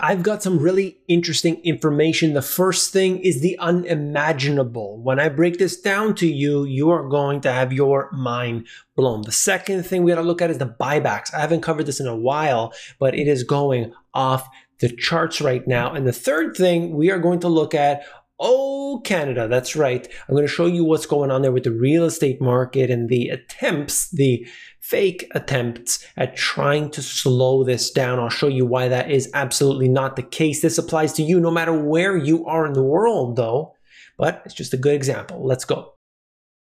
I've got some really interesting information. The first thing is the unimaginable. When I break this down to you, you are going to have your mind blown. The second thing we got to look at is the buybacks. I haven't covered this in a while, but it is going off the charts right now. And the third thing we are going to look at Oh, Canada, that's right. I'm going to show you what's going on there with the real estate market and the attempts, the fake attempts at trying to slow this down. I'll show you why that is absolutely not the case. This applies to you no matter where you are in the world, though. But it's just a good example. Let's go.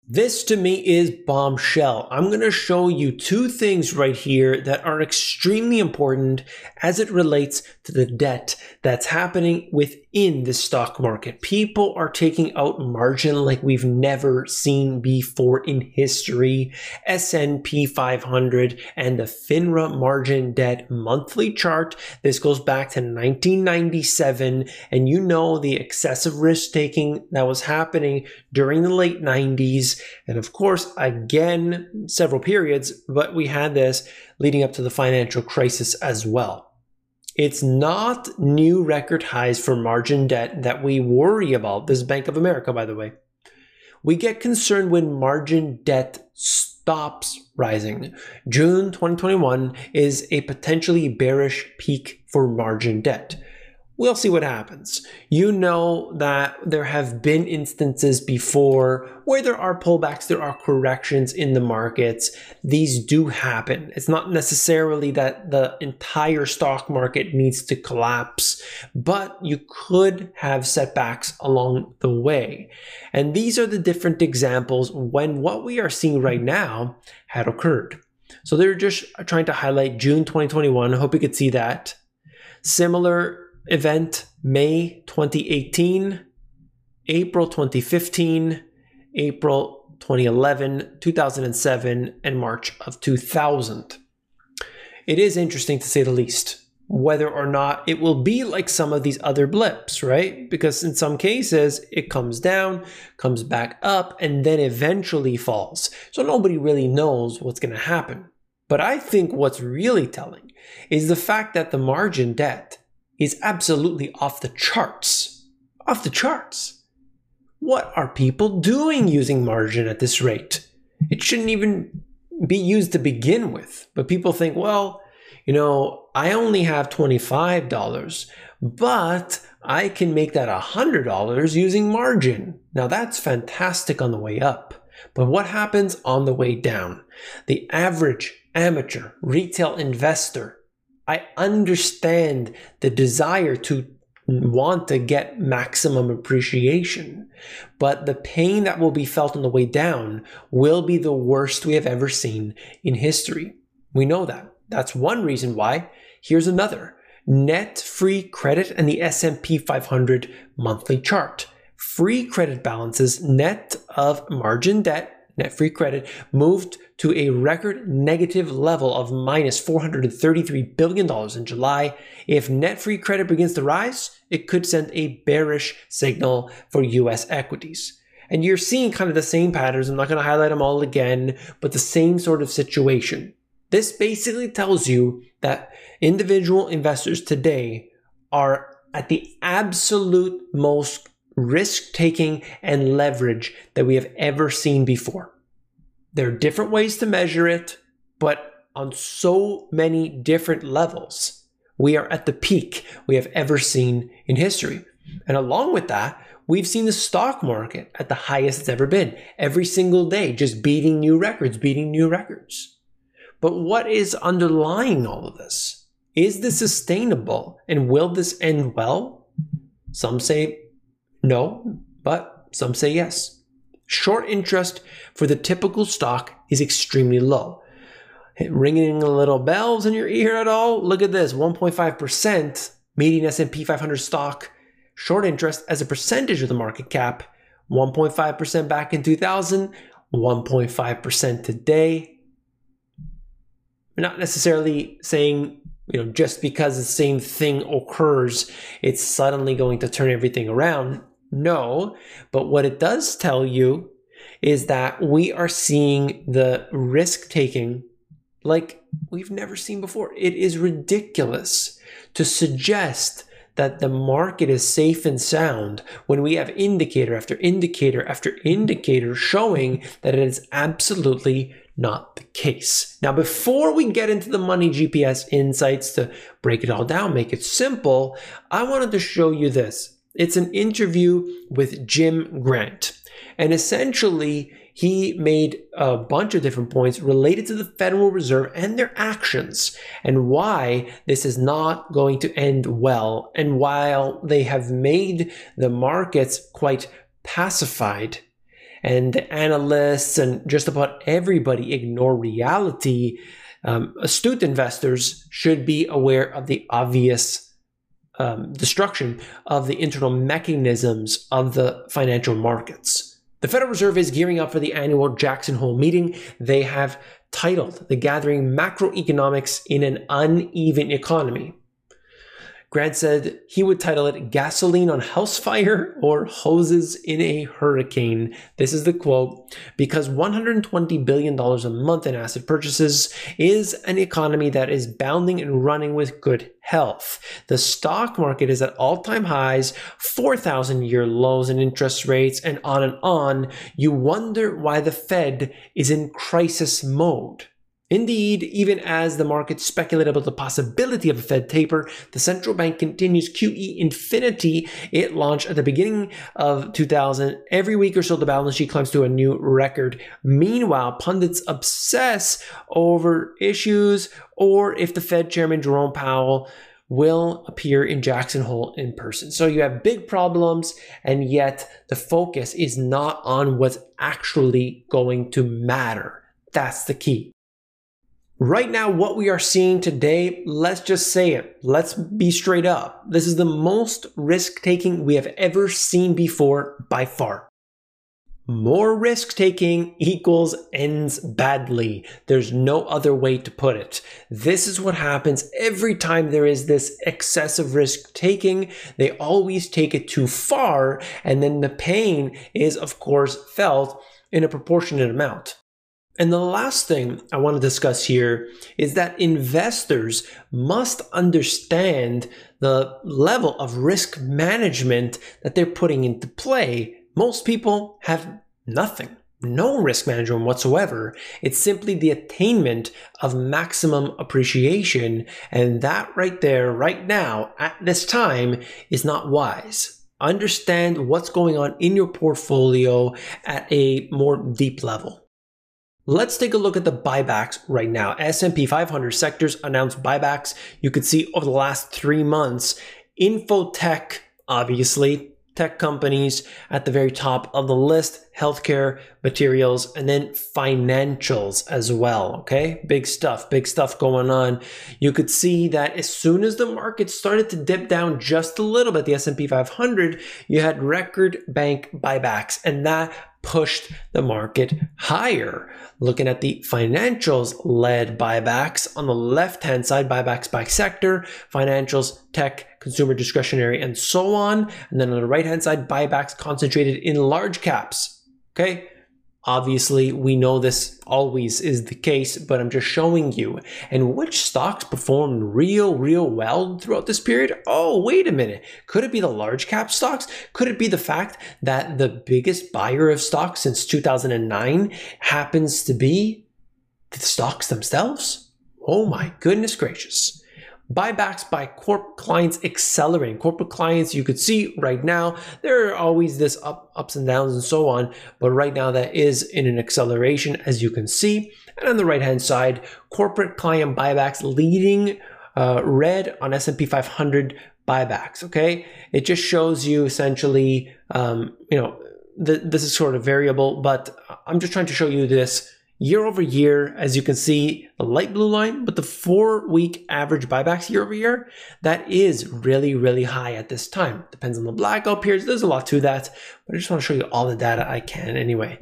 This to me is bombshell. I'm going to show you two things right here that are extremely important as it relates to the debt that's happening within the stock market. People are taking out margin like we've never seen before in history. S&P 500 and the FINRA margin debt monthly chart. This goes back to 1997 and you know the excessive risk taking that was happening during the late 90s and of course, again, several periods, but we had this leading up to the financial crisis as well. It's not new record highs for margin debt that we worry about. This is Bank of America, by the way. We get concerned when margin debt stops rising. June 2021 is a potentially bearish peak for margin debt we'll see what happens. You know that there have been instances before where there are pullbacks, there are corrections in the markets. These do happen. It's not necessarily that the entire stock market needs to collapse, but you could have setbacks along the way. And these are the different examples when what we are seeing right now had occurred. So they're just trying to highlight June 2021. I hope you could see that. Similar event May 2018, April 2015, April 2011, 2007, and March of 2000. It is interesting to say the least whether or not it will be like some of these other blips, right? Because in some cases, it comes down, comes back up, and then eventually falls. So nobody really knows what's going to happen. But I think what's really telling is the fact that the margin debt is absolutely off the charts. Off the charts. What are people doing using margin at this rate? It shouldn't even be used to begin with. But people think, well, you know, I only have $25, but I can make that $100 using margin. Now that's fantastic on the way up. But what happens on the way down? The average amateur retail investor I understand the desire to want to get maximum appreciation, but the pain that will be felt on the way down will be the worst we have ever seen in history. We know that. That's one reason why. Here's another. Net free credit and the S&P 500 monthly chart. Free credit balances net of margin debt net free credit moved to a record negative level of minus $433 billion in July. If net free credit begins to rise, it could send a bearish signal for US equities. And you're seeing kind of the same patterns. I'm not going to highlight them all again, but the same sort of situation. This basically tells you that individual investors today are at the absolute most risk taking and leverage that we have ever seen before. There are different ways to measure it, but on so many different levels, we are at the peak we have ever seen in history. And along with that, we've seen the stock market at the highest it's ever been every single day, just beating new records, beating new records. But what is underlying all of this? Is this sustainable and will this end well? Some say no, but some say yes. Short interest for the typical stock is extremely low. Ringing little bells in your ear at all? Look at this, 1.5% median S&P 500 stock short interest as a percentage of the market cap, 1.5% back in 2000, 1.5% today. We're not necessarily saying you know, just because the same thing occurs, it's suddenly going to turn everything around. No, but what it does tell you is that we are seeing the risk taking like we've never seen before. It is ridiculous. to suggest that the market is safe and sound when we have indicator after indicator after indicator showing that it is absolutely not the case. Now, before we get into the money GPS insights to break it all down, make it simple, I wanted to show you this. It's an interview with Jim Grant. And essentially, he made a bunch of different points related to the Federal Reserve and their actions and why this is not going to end well. And while they have made the markets quite pacified and the analysts and just about everybody ignore reality, um, astute investors should be aware of the obvious um, destruction of the internal mechanisms of the financial markets. The Federal Reserve is gearing up for the annual Jackson Hole meeting. They have titled the gathering Macroeconomics in an Uneven Economy. Grant said he would title it Gasoline on House Fire or Hoses in a Hurricane. This is the quote because $120 billion a month in asset purchases is an economy that is bounding and running with good health. The stock market is at all time highs, 4,000 year lows in interest rates, and on and on. You wonder why the Fed is in crisis mode. Indeed, even as the market speculated about the possibility of a Fed taper, the central bank continues QE infinity it launched at the beginning of 2000. Every week or so, the balance sheet climbs to a new record. Meanwhile, pundits obsess over issues or if the Fed chairman Jerome Powell will appear in Jackson Hole in person. So you have big problems, and yet the focus is not on what's actually going to matter. That's the key. Right now, what we are seeing today, let's just say it. Let's be straight up. This is the most risk taking we have ever seen before by far. More risk taking equals ends badly. There's no other way to put it. This is what happens every time there is this excessive risk taking. They always take it too far, and then the pain is, of course, felt in a proportionate amount. And the last thing I want to discuss here is that investors must understand the level of risk management that they're putting into play. Most people have nothing, no risk management whatsoever. It's simply the attainment of maximum appreciation. And that right there, right now, at this time, is not wise. Understand what's going on in your portfolio at a more deep level. Let's take a look at the buybacks right now. S&P 500 sectors announced buybacks. You could see over the last three months, infotech, obviously, tech companies at the very top of the list, healthcare, materials, and then financials as well. Okay. Big stuff, big stuff going on. You could see that as soon as the market started to dip down just a little bit, the S&P 500, you had record bank buybacks and that pushed the market higher. Looking at the financials led buybacks on the left hand side, buybacks by sector, financials, tech, consumer discretionary, and so on. And then on the right hand side, buybacks concentrated in large caps. Okay. Obviously, we know this always is the case, but I'm just showing you. And which stocks performed real, real well throughout this period? Oh, wait a minute. Could it be the large cap stocks? Could it be the fact that the biggest buyer of stocks since 2009 happens to be the stocks themselves? Oh my goodness gracious. Buybacks by corp clients accelerating. Corporate clients, you could see right now, there are always this up, ups and downs and so on, but right now that is in an acceleration, as you can see. And on the right hand side, corporate client buybacks leading uh, red on S&P 500 buybacks. Okay, it just shows you essentially, um, you know, th- this is sort of variable, but I'm just trying to show you this year over year, as you can see, the light blue line, but the four week average buybacks year over year, that is really, really high at this time. Depends on the blackout periods. There's a lot to that, but I just want to show you all the data I can anyway.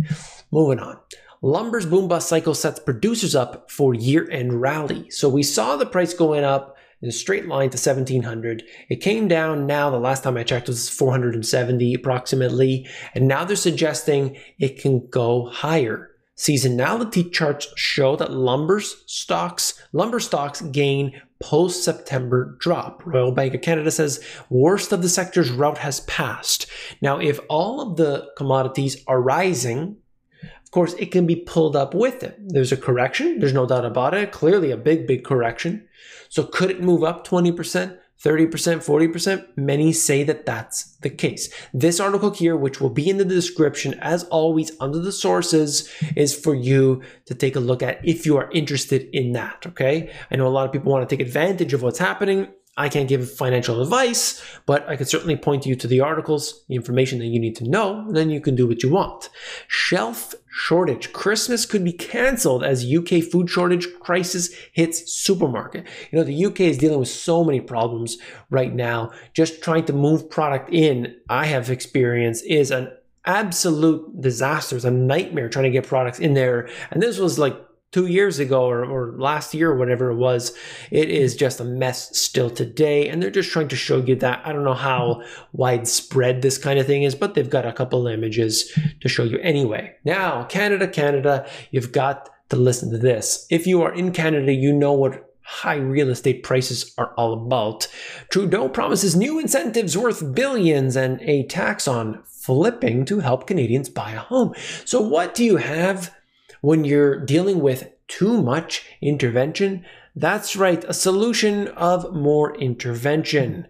Moving on. Lumber's boom bust cycle sets producers up for year end rally. So we saw the price going up in a straight line to 1700. It came down now, the last time I checked was 470 approximately, and now they're suggesting it can go higher. Seasonality charts show that lumber stocks, lumber stocks gain post September drop. Royal Bank of Canada says worst of the sector's rout has passed. Now, if all of the commodities are rising, of course, it can be pulled up with it. There's a correction, there's no doubt about it. Clearly, a big, big correction. So, could it move up 20%? 30%, 40%, many say that that's the case. This article here, which will be in the description, as always, under the sources, is for you to take a look at if you are interested in that. Okay. I know a lot of people want to take advantage of what's happening. I can't give financial advice, but I can certainly point you to the articles, the information that you need to know, then you can do what you want. Shelf shortage. Christmas could be cancelled as UK food shortage crisis hits supermarket. You know, the UK is dealing with so many problems right now. Just trying to move product in, I have experience, is an absolute disaster. It's a nightmare trying to get products in there. And this was like two years ago or, or last year or whatever it was. It is just a mess still today. And they're just trying to show you that. I don't know how widespread this kind of thing is, but they've got a couple images to show you anyway. Now, Canada, Canada, you've got to listen to this. If you are in Canada, you know what high real estate prices are all about. Trudeau promises new incentives worth billions and a tax on flipping to help Canadians buy a home. So, what do you have when you're dealing with too much intervention, that's right, a solution of more intervention.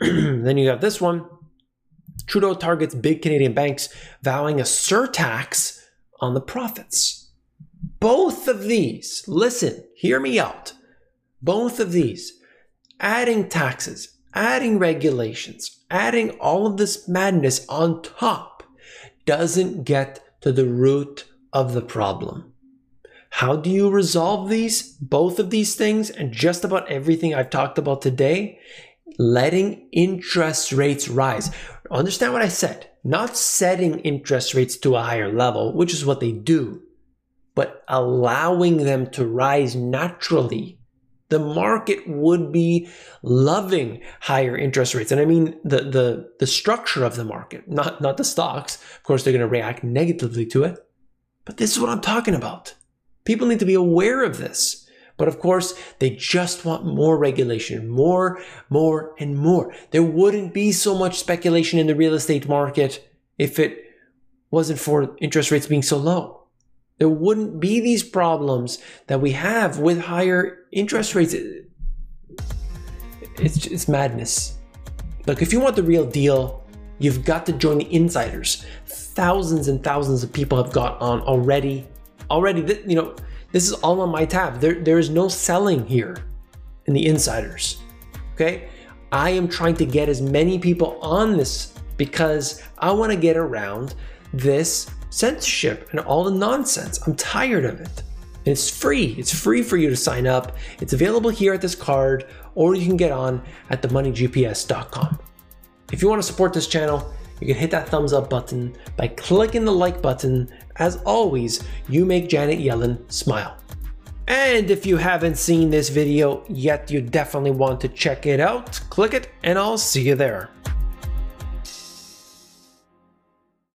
Mm-hmm. then you got this one. Trudeau targets big Canadian banks, vowing a surtax on the profits. Both of these, listen, hear me out. Both of these, adding taxes, adding regulations, adding all of this madness on top, doesn't get to the root of the problem. How do you resolve these, both of these things, and just about everything I've talked about today? Letting interest rates rise. Understand what I said. Not setting interest rates to a higher level, which is what they do, but allowing them to rise naturally. The market would be loving higher interest rates. And I mean the, the, the structure of the market, not, not the stocks. Of course, they're going to react negatively to it. But this is what I'm talking about. People need to be aware of this. But of course, they just want more regulation, more, more, and more. There wouldn't be so much speculation in the real estate market if it wasn't for interest rates being so low. There wouldn't be these problems that we have with higher interest rates. It's, it's madness. Look, if you want the real deal, you've got to join the insiders thousands and thousands of people have got on already. Already, you know, this is all on my tab. There, there is no selling here in the insiders. Okay. I am trying to get as many people on this because I want to get around this censorship and all the nonsense. I'm tired of it. And it's free. It's free for you to sign up. It's available here at this card, or you can get on at themoneygps.com. If you want to support this channel, you can hit that thumbs up button by clicking the like button. As always, you make Janet Yellen smile. And if you haven't seen this video yet, you definitely want to check it out. Click it and I'll see you there.